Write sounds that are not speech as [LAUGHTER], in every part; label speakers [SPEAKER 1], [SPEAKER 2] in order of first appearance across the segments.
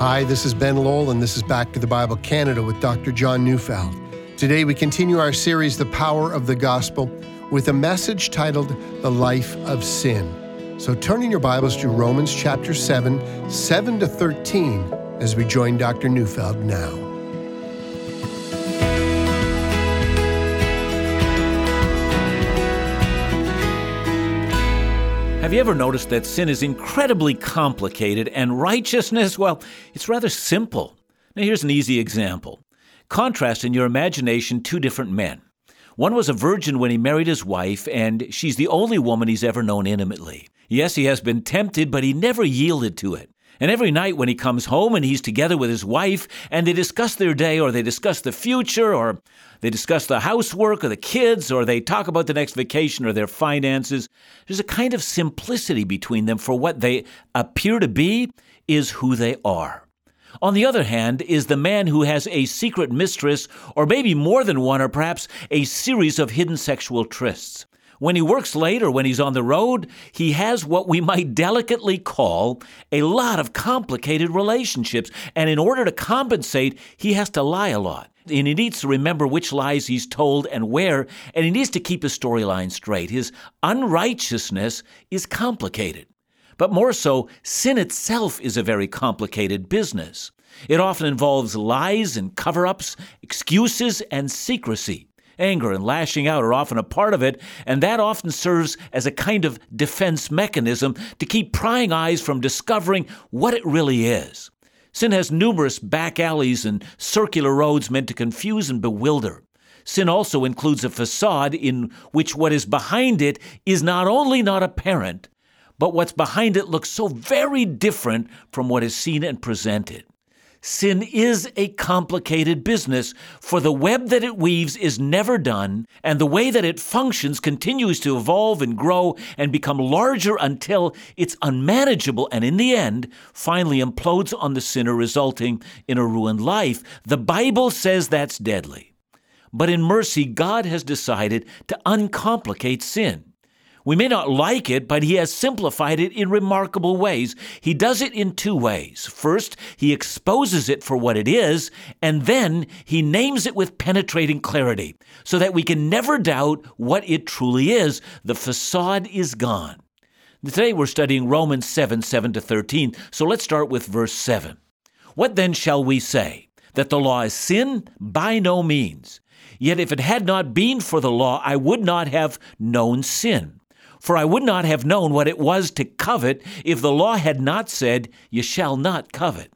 [SPEAKER 1] Hi, this is Ben Lowell, and this is Back to the Bible Canada with Dr. John Neufeld. Today we continue our series, The Power of the Gospel, with a message titled The Life of Sin. So turn in your Bibles to Romans chapter 7, 7 to 13, as we join Dr. Neufeld now.
[SPEAKER 2] Have you ever noticed that sin is incredibly complicated and righteousness, well, it's rather simple? Now, here's an easy example. Contrast in your imagination two different men. One was a virgin when he married his wife, and she's the only woman he's ever known intimately. Yes, he has been tempted, but he never yielded to it. And every night when he comes home and he's together with his wife and they discuss their day or they discuss the future or they discuss the housework or the kids or they talk about the next vacation or their finances, there's a kind of simplicity between them for what they appear to be is who they are. On the other hand, is the man who has a secret mistress, or maybe more than one, or perhaps a series of hidden sexual trysts. When he works late or when he's on the road, he has what we might delicately call a lot of complicated relationships. And in order to compensate, he has to lie a lot. And he needs to remember which lies he's told and where, and he needs to keep his storyline straight. His unrighteousness is complicated. But more so, sin itself is a very complicated business. It often involves lies and cover ups, excuses, and secrecy. Anger and lashing out are often a part of it, and that often serves as a kind of defense mechanism to keep prying eyes from discovering what it really is. Sin has numerous back alleys and circular roads meant to confuse and bewilder. Sin also includes a facade in which what is behind it is not only not apparent, but what's behind it looks so very different from what is seen and presented. Sin is a complicated business, for the web that it weaves is never done, and the way that it functions continues to evolve and grow and become larger until it's unmanageable and, in the end, finally implodes on the sinner, resulting in a ruined life. The Bible says that's deadly. But in mercy, God has decided to uncomplicate sin. We may not like it, but he has simplified it in remarkable ways. He does it in two ways. First, he exposes it for what it is, and then he names it with penetrating clarity so that we can never doubt what it truly is. The facade is gone. Today we're studying Romans 7 7 to 13, so let's start with verse 7. What then shall we say? That the law is sin? By no means. Yet if it had not been for the law, I would not have known sin. For I would not have known what it was to covet if the law had not said, You shall not covet.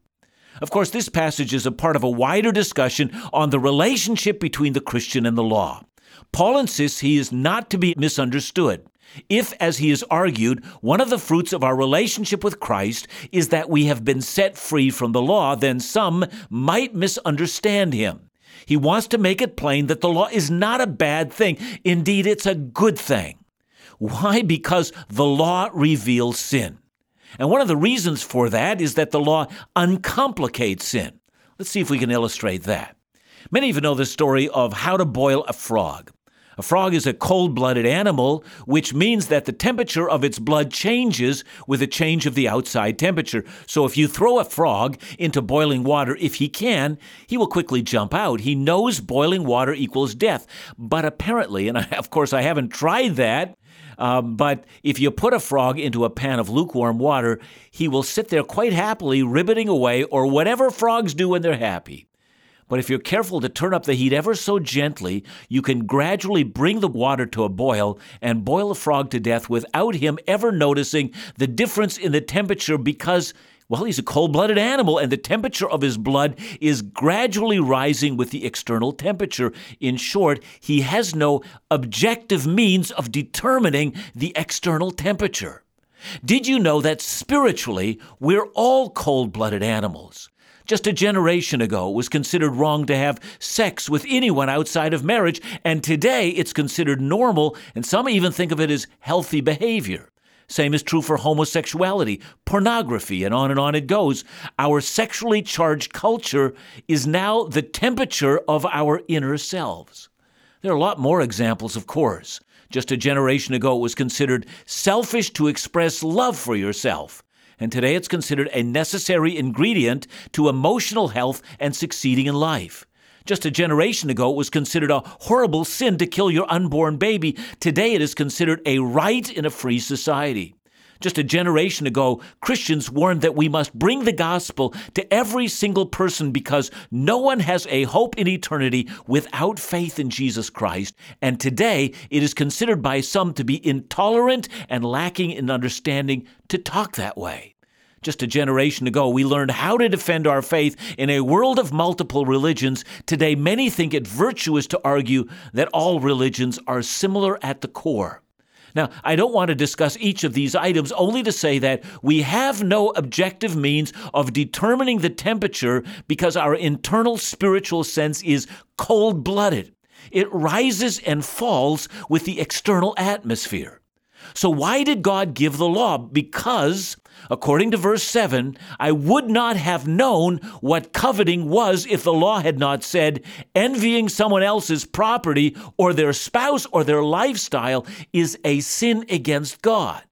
[SPEAKER 2] Of course, this passage is a part of a wider discussion on the relationship between the Christian and the law. Paul insists he is not to be misunderstood. If, as he has argued, one of the fruits of our relationship with Christ is that we have been set free from the law, then some might misunderstand him. He wants to make it plain that the law is not a bad thing. Indeed, it's a good thing. Why? Because the law reveals sin. And one of the reasons for that is that the law uncomplicates sin. Let's see if we can illustrate that. Many of you know the story of how to boil a frog. A frog is a cold blooded animal, which means that the temperature of its blood changes with a change of the outside temperature. So if you throw a frog into boiling water, if he can, he will quickly jump out. He knows boiling water equals death. But apparently, and I, [LAUGHS] of course I haven't tried that, um, but if you put a frog into a pan of lukewarm water, he will sit there quite happily, ribbiting away, or whatever frogs do when they're happy. But if you're careful to turn up the heat ever so gently, you can gradually bring the water to a boil and boil a frog to death without him ever noticing the difference in the temperature because well, he's a cold blooded animal, and the temperature of his blood is gradually rising with the external temperature. In short, he has no objective means of determining the external temperature. Did you know that spiritually, we're all cold blooded animals? Just a generation ago, it was considered wrong to have sex with anyone outside of marriage, and today it's considered normal, and some even think of it as healthy behavior. Same is true for homosexuality, pornography, and on and on it goes. Our sexually charged culture is now the temperature of our inner selves. There are a lot more examples, of course. Just a generation ago, it was considered selfish to express love for yourself. And today it's considered a necessary ingredient to emotional health and succeeding in life. Just a generation ago, it was considered a horrible sin to kill your unborn baby. Today, it is considered a right in a free society. Just a generation ago, Christians warned that we must bring the gospel to every single person because no one has a hope in eternity without faith in Jesus Christ. And today, it is considered by some to be intolerant and lacking in understanding to talk that way. Just a generation ago, we learned how to defend our faith in a world of multiple religions. Today, many think it virtuous to argue that all religions are similar at the core. Now, I don't want to discuss each of these items, only to say that we have no objective means of determining the temperature because our internal spiritual sense is cold blooded. It rises and falls with the external atmosphere. So, why did God give the law? Because, according to verse 7, I would not have known what coveting was if the law had not said, envying someone else's property or their spouse or their lifestyle is a sin against God.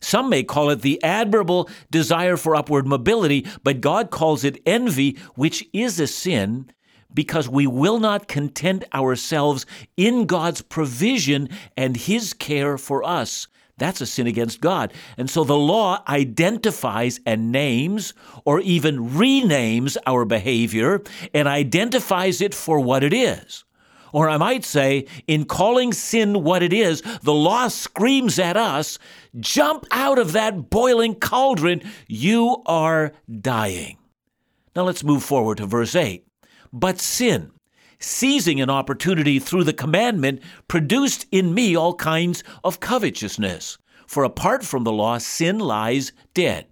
[SPEAKER 2] Some may call it the admirable desire for upward mobility, but God calls it envy, which is a sin because we will not content ourselves in God's provision and His care for us. That's a sin against God. And so the law identifies and names or even renames our behavior and identifies it for what it is. Or I might say, in calling sin what it is, the law screams at us jump out of that boiling cauldron. You are dying. Now let's move forward to verse 8. But sin, seizing an opportunity through the commandment, produced in me all kinds of covetousness. For apart from the law, sin lies dead.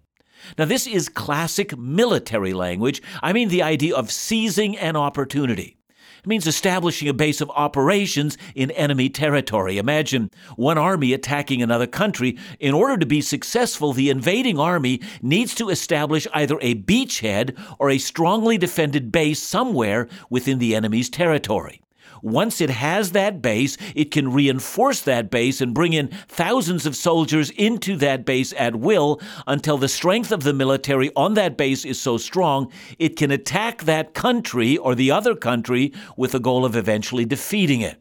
[SPEAKER 2] Now, this is classic military language. I mean the idea of seizing an opportunity. It means establishing a base of operations in enemy territory. Imagine one army attacking another country. In order to be successful, the invading army needs to establish either a beachhead or a strongly defended base somewhere within the enemy's territory. Once it has that base, it can reinforce that base and bring in thousands of soldiers into that base at will until the strength of the military on that base is so strong it can attack that country or the other country with the goal of eventually defeating it.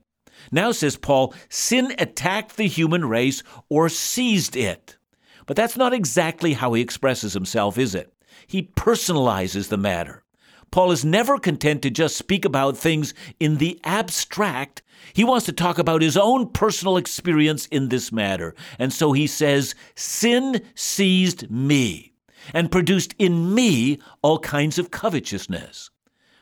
[SPEAKER 2] Now, says Paul, sin attacked the human race or seized it. But that's not exactly how he expresses himself, is it? He personalizes the matter. Paul is never content to just speak about things in the abstract. He wants to talk about his own personal experience in this matter. And so he says, Sin seized me and produced in me all kinds of covetousness.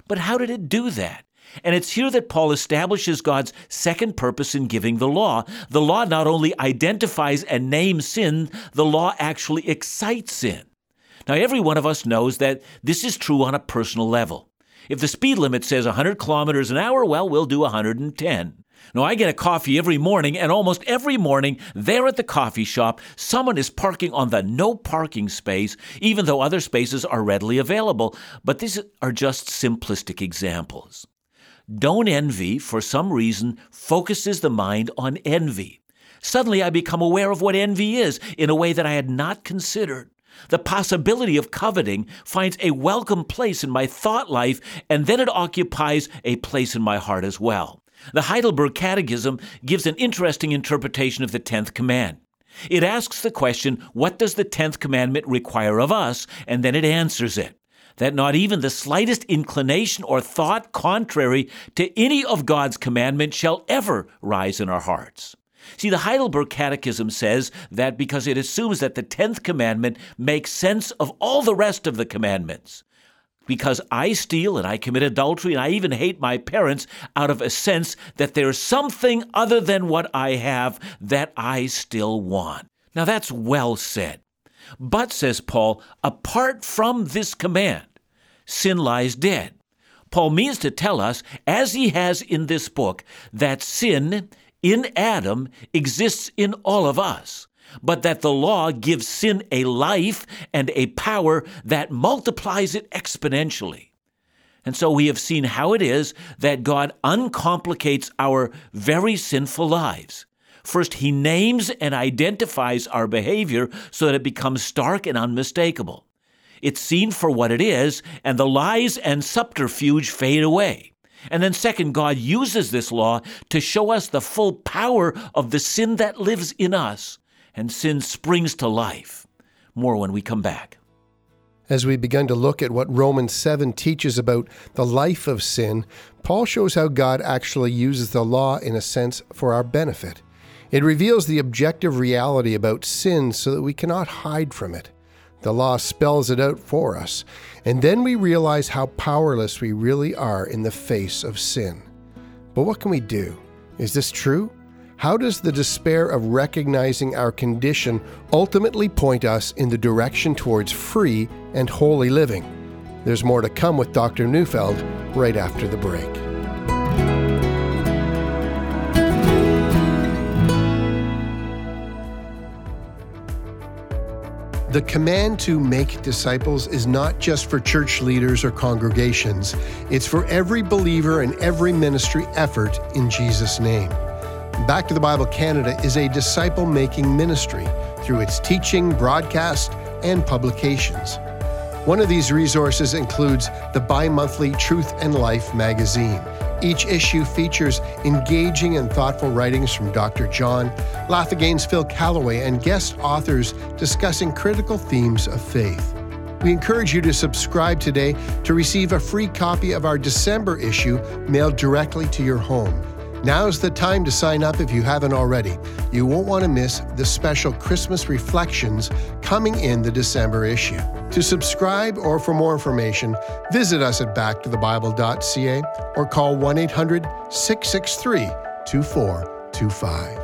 [SPEAKER 2] But how did it do that? And it's here that Paul establishes God's second purpose in giving the law. The law not only identifies and names sin, the law actually excites sin. Now, every one of us knows that this is true on a personal level. If the speed limit says 100 kilometers an hour, well, we'll do 110. Now, I get a coffee every morning, and almost every morning, there at the coffee shop, someone is parking on the no parking space, even though other spaces are readily available. But these are just simplistic examples. Don't envy, for some reason, focuses the mind on envy. Suddenly, I become aware of what envy is in a way that I had not considered. The possibility of coveting finds a welcome place in my thought life, and then it occupies a place in my heart as well. The Heidelberg Catechism gives an interesting interpretation of the 10th command. It asks the question, What does the 10th commandment require of us? And then it answers it that not even the slightest inclination or thought contrary to any of God's commandments shall ever rise in our hearts. See, the Heidelberg Catechism says that because it assumes that the 10th commandment makes sense of all the rest of the commandments. Because I steal and I commit adultery and I even hate my parents out of a sense that there's something other than what I have that I still want. Now that's well said. But, says Paul, apart from this command, sin lies dead. Paul means to tell us, as he has in this book, that sin in Adam exists in all of us, but that the law gives sin a life and a power that multiplies it exponentially. And so we have seen how it is that God uncomplicates our very sinful lives. First, he names and identifies our behavior so that it becomes stark and unmistakable. It's seen for what it is, and the lies and subterfuge fade away. And then, second, God uses this law to show us the full power of the sin that lives in us, and sin springs to life. More when we come back.
[SPEAKER 1] As we begin to look at what Romans 7 teaches about the life of sin, Paul shows how God actually uses the law in a sense for our benefit. It reveals the objective reality about sin so that we cannot hide from it. The law spells it out for us, and then we realize how powerless we really are in the face of sin. But what can we do? Is this true? How does the despair of recognizing our condition ultimately point us in the direction towards free and holy living? There's more to come with Dr. Neufeld right after the break. The command to make disciples is not just for church leaders or congregations, it's for every believer and every ministry effort in Jesus' name. Back to the Bible Canada is a disciple making ministry through its teaching, broadcast, and publications. One of these resources includes the bi monthly Truth and Life magazine each issue features engaging and thoughtful writings from Dr. John, Laugh Again's Phil Callaway, and guest authors discussing critical themes of faith. We encourage you to subscribe today to receive a free copy of our December issue mailed directly to your home. Now's the time to sign up if you haven't already. You won't want to miss the special Christmas reflections coming in the December issue. To subscribe or for more information, visit us at backtothebible.ca or call 1 800 663 2425.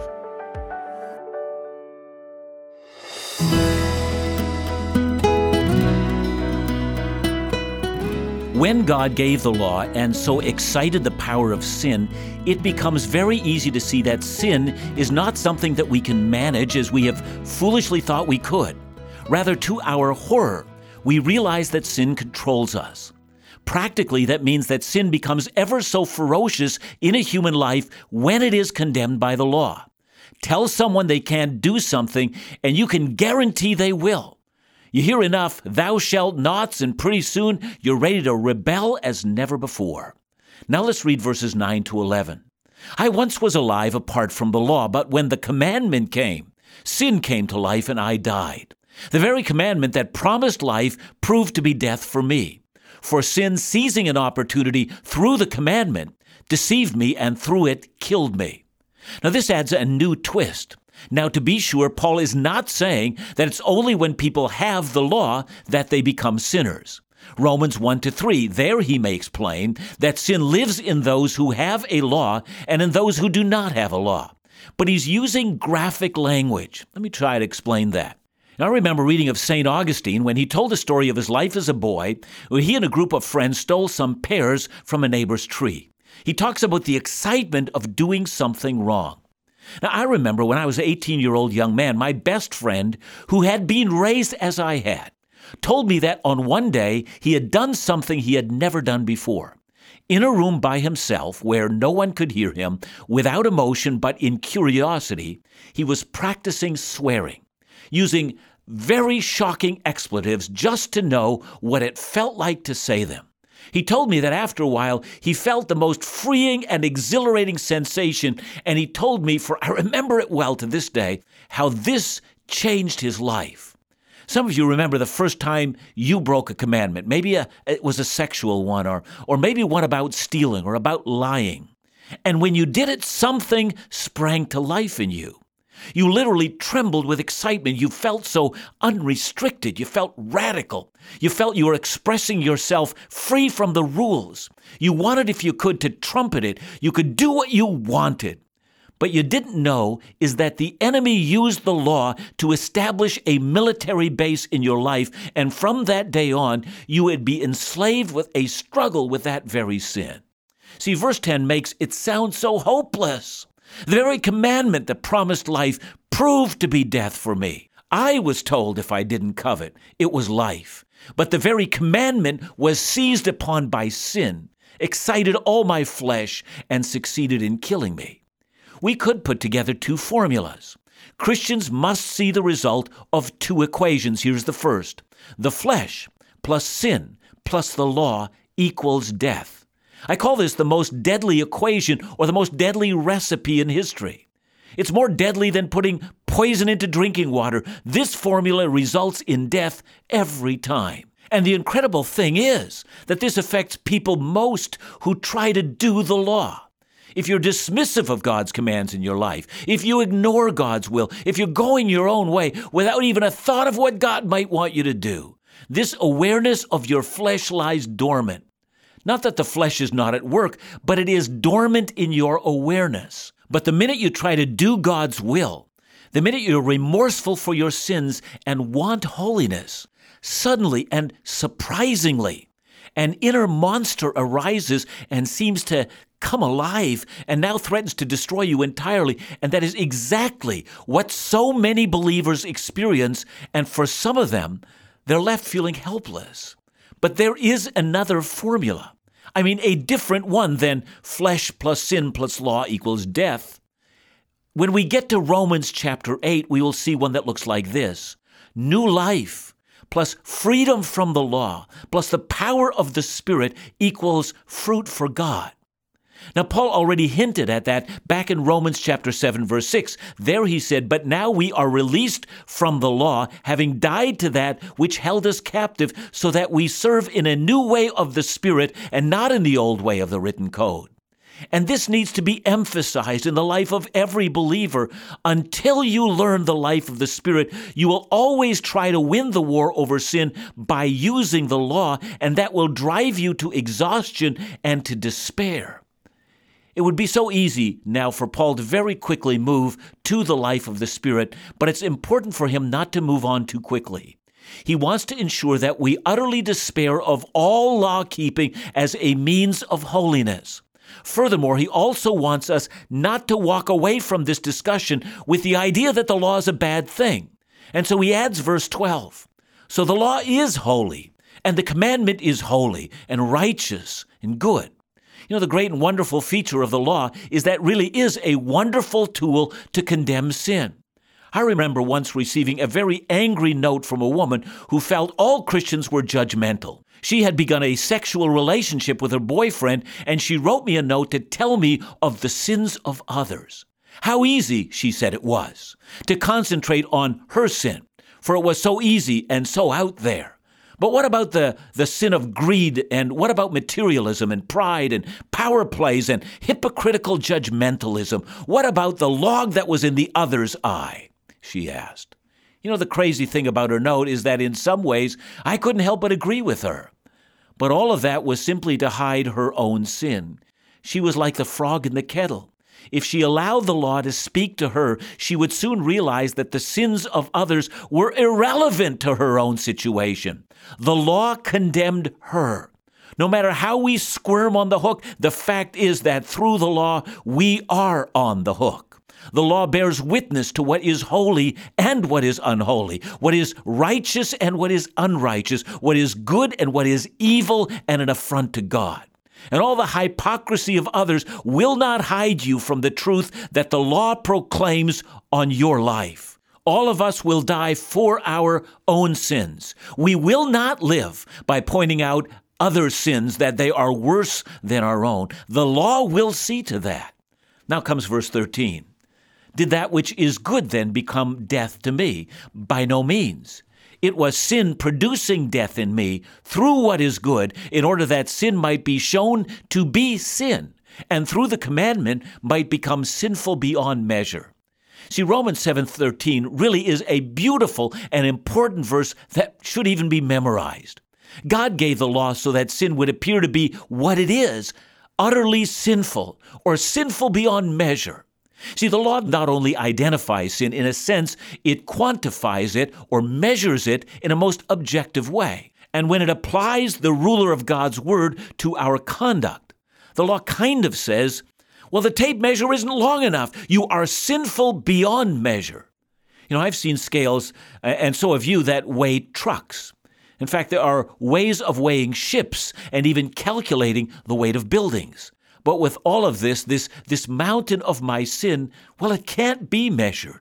[SPEAKER 2] When God gave the law and so excited the power of sin, it becomes very easy to see that sin is not something that we can manage as we have foolishly thought we could. Rather, to our horror, we realize that sin controls us. Practically, that means that sin becomes ever so ferocious in a human life when it is condemned by the law. Tell someone they can't do something, and you can guarantee they will. You hear enough thou shalt nots, and pretty soon you're ready to rebel as never before. Now let's read verses 9 to 11. I once was alive apart from the law, but when the commandment came, sin came to life and I died. The very commandment that promised life proved to be death for me. For sin, seizing an opportunity through the commandment, deceived me and through it killed me. Now, this adds a new twist. Now, to be sure, Paul is not saying that it's only when people have the law that they become sinners. Romans 1 to 3, there he makes plain that sin lives in those who have a law and in those who do not have a law. But he's using graphic language. Let me try to explain that. Now, I remember reading of St. Augustine when he told the story of his life as a boy, when he and a group of friends stole some pears from a neighbor's tree. He talks about the excitement of doing something wrong. Now, I remember when I was an 18 year old young man, my best friend, who had been raised as I had, told me that on one day he had done something he had never done before. In a room by himself, where no one could hear him, without emotion but in curiosity, he was practicing swearing, using very shocking expletives just to know what it felt like to say them. He told me that after a while, he felt the most freeing and exhilarating sensation, and he told me, for I remember it well to this day, how this changed his life. Some of you remember the first time you broke a commandment. Maybe a, it was a sexual one, or, or maybe one about stealing or about lying. And when you did it, something sprang to life in you. You literally trembled with excitement. You felt so unrestricted. You felt radical. You felt you were expressing yourself free from the rules. You wanted, if you could, to trumpet it. You could do what you wanted. But you didn't know is that the enemy used the law to establish a military base in your life, and from that day on, you would be enslaved with a struggle with that very sin. See, verse 10 makes it sound so hopeless. The very commandment that promised life proved to be death for me. I was told if I didn't covet, it was life. But the very commandment was seized upon by sin, excited all my flesh, and succeeded in killing me. We could put together two formulas. Christians must see the result of two equations. Here's the first the flesh plus sin plus the law equals death. I call this the most deadly equation or the most deadly recipe in history. It's more deadly than putting poison into drinking water. This formula results in death every time. And the incredible thing is that this affects people most who try to do the law. If you're dismissive of God's commands in your life, if you ignore God's will, if you're going your own way without even a thought of what God might want you to do, this awareness of your flesh lies dormant. Not that the flesh is not at work, but it is dormant in your awareness. But the minute you try to do God's will, the minute you're remorseful for your sins and want holiness, suddenly and surprisingly, an inner monster arises and seems to come alive and now threatens to destroy you entirely. And that is exactly what so many believers experience. And for some of them, they're left feeling helpless. But there is another formula. I mean, a different one than flesh plus sin plus law equals death. When we get to Romans chapter 8, we will see one that looks like this New life plus freedom from the law plus the power of the Spirit equals fruit for God. Now, Paul already hinted at that back in Romans chapter 7, verse 6. There he said, But now we are released from the law, having died to that which held us captive, so that we serve in a new way of the Spirit and not in the old way of the written code. And this needs to be emphasized in the life of every believer. Until you learn the life of the Spirit, you will always try to win the war over sin by using the law, and that will drive you to exhaustion and to despair. It would be so easy now for Paul to very quickly move to the life of the Spirit, but it's important for him not to move on too quickly. He wants to ensure that we utterly despair of all law keeping as a means of holiness. Furthermore, he also wants us not to walk away from this discussion with the idea that the law is a bad thing. And so he adds verse 12. So the law is holy, and the commandment is holy and righteous and good. You know, the great and wonderful feature of the law is that really is a wonderful tool to condemn sin. I remember once receiving a very angry note from a woman who felt all Christians were judgmental. She had begun a sexual relationship with her boyfriend, and she wrote me a note to tell me of the sins of others. How easy, she said it was, to concentrate on her sin, for it was so easy and so out there. But what about the, the sin of greed? And what about materialism and pride and power plays and hypocritical judgmentalism? What about the log that was in the other's eye? She asked. You know, the crazy thing about her note is that in some ways I couldn't help but agree with her. But all of that was simply to hide her own sin. She was like the frog in the kettle. If she allowed the law to speak to her, she would soon realize that the sins of others were irrelevant to her own situation. The law condemned her. No matter how we squirm on the hook, the fact is that through the law, we are on the hook. The law bears witness to what is holy and what is unholy, what is righteous and what is unrighteous, what is good and what is evil and an affront to God and all the hypocrisy of others will not hide you from the truth that the law proclaims on your life. All of us will die for our own sins. We will not live by pointing out other sins that they are worse than our own. The law will see to that. Now comes verse 13. Did that which is good then become death to me? By no means. It was sin producing death in me through what is good, in order that sin might be shown to be sin, and through the commandment might become sinful beyond measure. See, Romans 7:13 really is a beautiful and important verse that should even be memorized. God gave the law so that sin would appear to be what it is, utterly sinful or sinful beyond measure. See, the law not only identifies sin, in a sense, it quantifies it or measures it in a most objective way. And when it applies the ruler of God's word to our conduct, the law kind of says, well, the tape measure isn't long enough. You are sinful beyond measure. You know, I've seen scales, uh, and so have you, that weigh trucks. In fact, there are ways of weighing ships and even calculating the weight of buildings. But with all of this, this, this mountain of my sin, well, it can't be measured.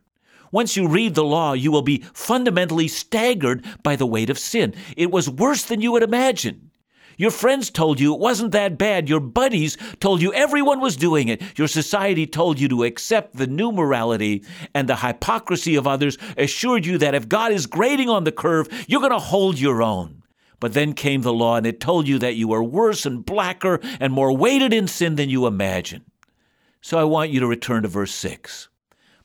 [SPEAKER 2] Once you read the law, you will be fundamentally staggered by the weight of sin. It was worse than you would imagine. Your friends told you it wasn't that bad. Your buddies told you everyone was doing it. Your society told you to accept the new morality, and the hypocrisy of others assured you that if God is grading on the curve, you're going to hold your own. But then came the law, and it told you that you were worse and blacker and more weighted in sin than you imagine. So I want you to return to verse 6.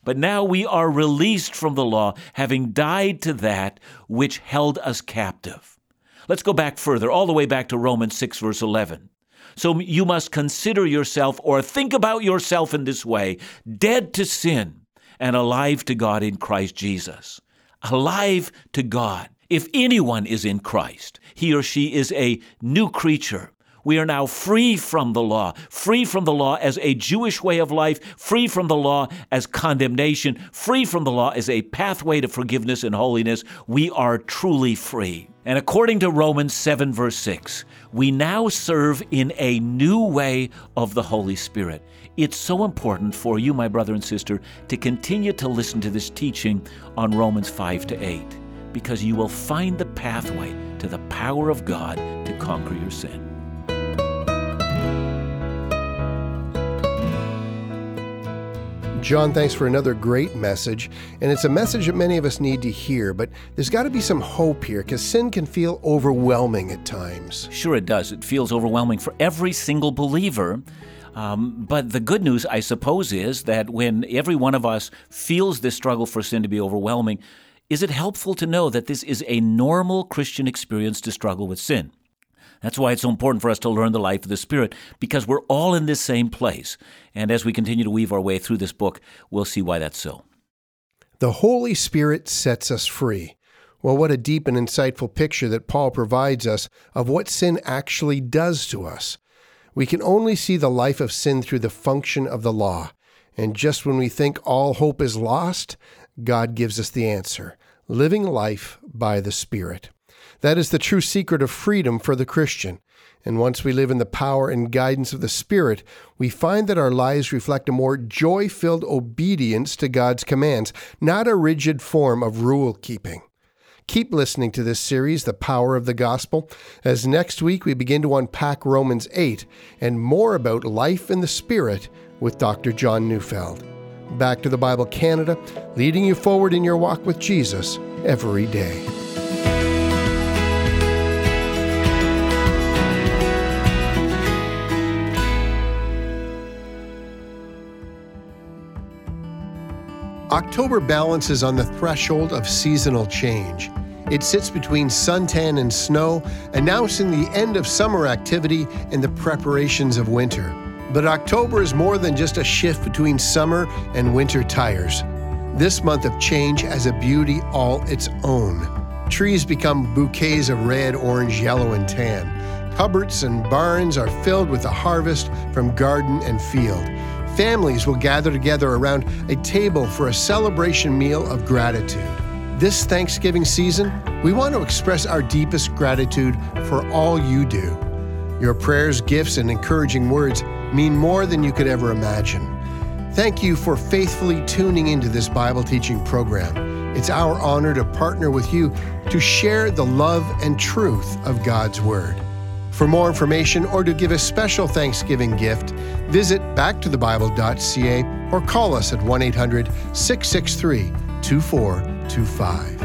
[SPEAKER 2] But now we are released from the law, having died to that which held us captive. Let's go back further, all the way back to Romans 6, verse 11. So you must consider yourself or think about yourself in this way dead to sin and alive to God in Christ Jesus. Alive to God. If anyone is in Christ, he or she is a new creature. We are now free from the law, free from the law as a Jewish way of life, free from the law as condemnation, free from the law as a pathway to forgiveness and holiness. We are truly free. And according to Romans 7, verse 6, we now serve in a new way of the Holy Spirit. It's so important for you, my brother and sister, to continue to listen to this teaching on Romans 5 to 8, because you will find the pathway to the power of God to conquer your sin.
[SPEAKER 1] John, thanks for another great message. And it's a message that many of us need to hear, but there's got to be some hope here because sin can feel overwhelming at times.
[SPEAKER 2] Sure, it does. It feels overwhelming for every single believer. Um, but the good news, I suppose, is that when every one of us feels this struggle for sin to be overwhelming, is it helpful to know that this is a normal Christian experience to struggle with sin? That's why it's so important for us to learn the life of the Spirit, because we're all in this same place. And as we continue to weave our way through this book, we'll see why that's so.
[SPEAKER 1] The Holy Spirit sets us free. Well, what a deep and insightful picture that Paul provides us of what sin actually does to us. We can only see the life of sin through the function of the law. And just when we think all hope is lost, God gives us the answer living life by the Spirit. That is the true secret of freedom for the Christian. And once we live in the power and guidance of the Spirit, we find that our lives reflect a more joy filled obedience to God's commands, not a rigid form of rule keeping. Keep listening to this series, The Power of the Gospel, as next week we begin to unpack Romans 8 and more about life in the Spirit with Dr. John Neufeld. Back to the Bible Canada, leading you forward in your walk with Jesus every day. October balances on the threshold of seasonal change. It sits between suntan and snow, announcing the end of summer activity and the preparations of winter. But October is more than just a shift between summer and winter tires. This month of change has a beauty all its own. Trees become bouquets of red, orange, yellow, and tan. Cupboards and barns are filled with the harvest from garden and field. Families will gather together around a table for a celebration meal of gratitude. This Thanksgiving season, we want to express our deepest gratitude for all you do. Your prayers, gifts, and encouraging words mean more than you could ever imagine. Thank you for faithfully tuning into this Bible teaching program. It's our honor to partner with you to share the love and truth of God's Word. For more information or to give a special Thanksgiving gift, visit backtothebible.ca or call us at 1 800 663 2425.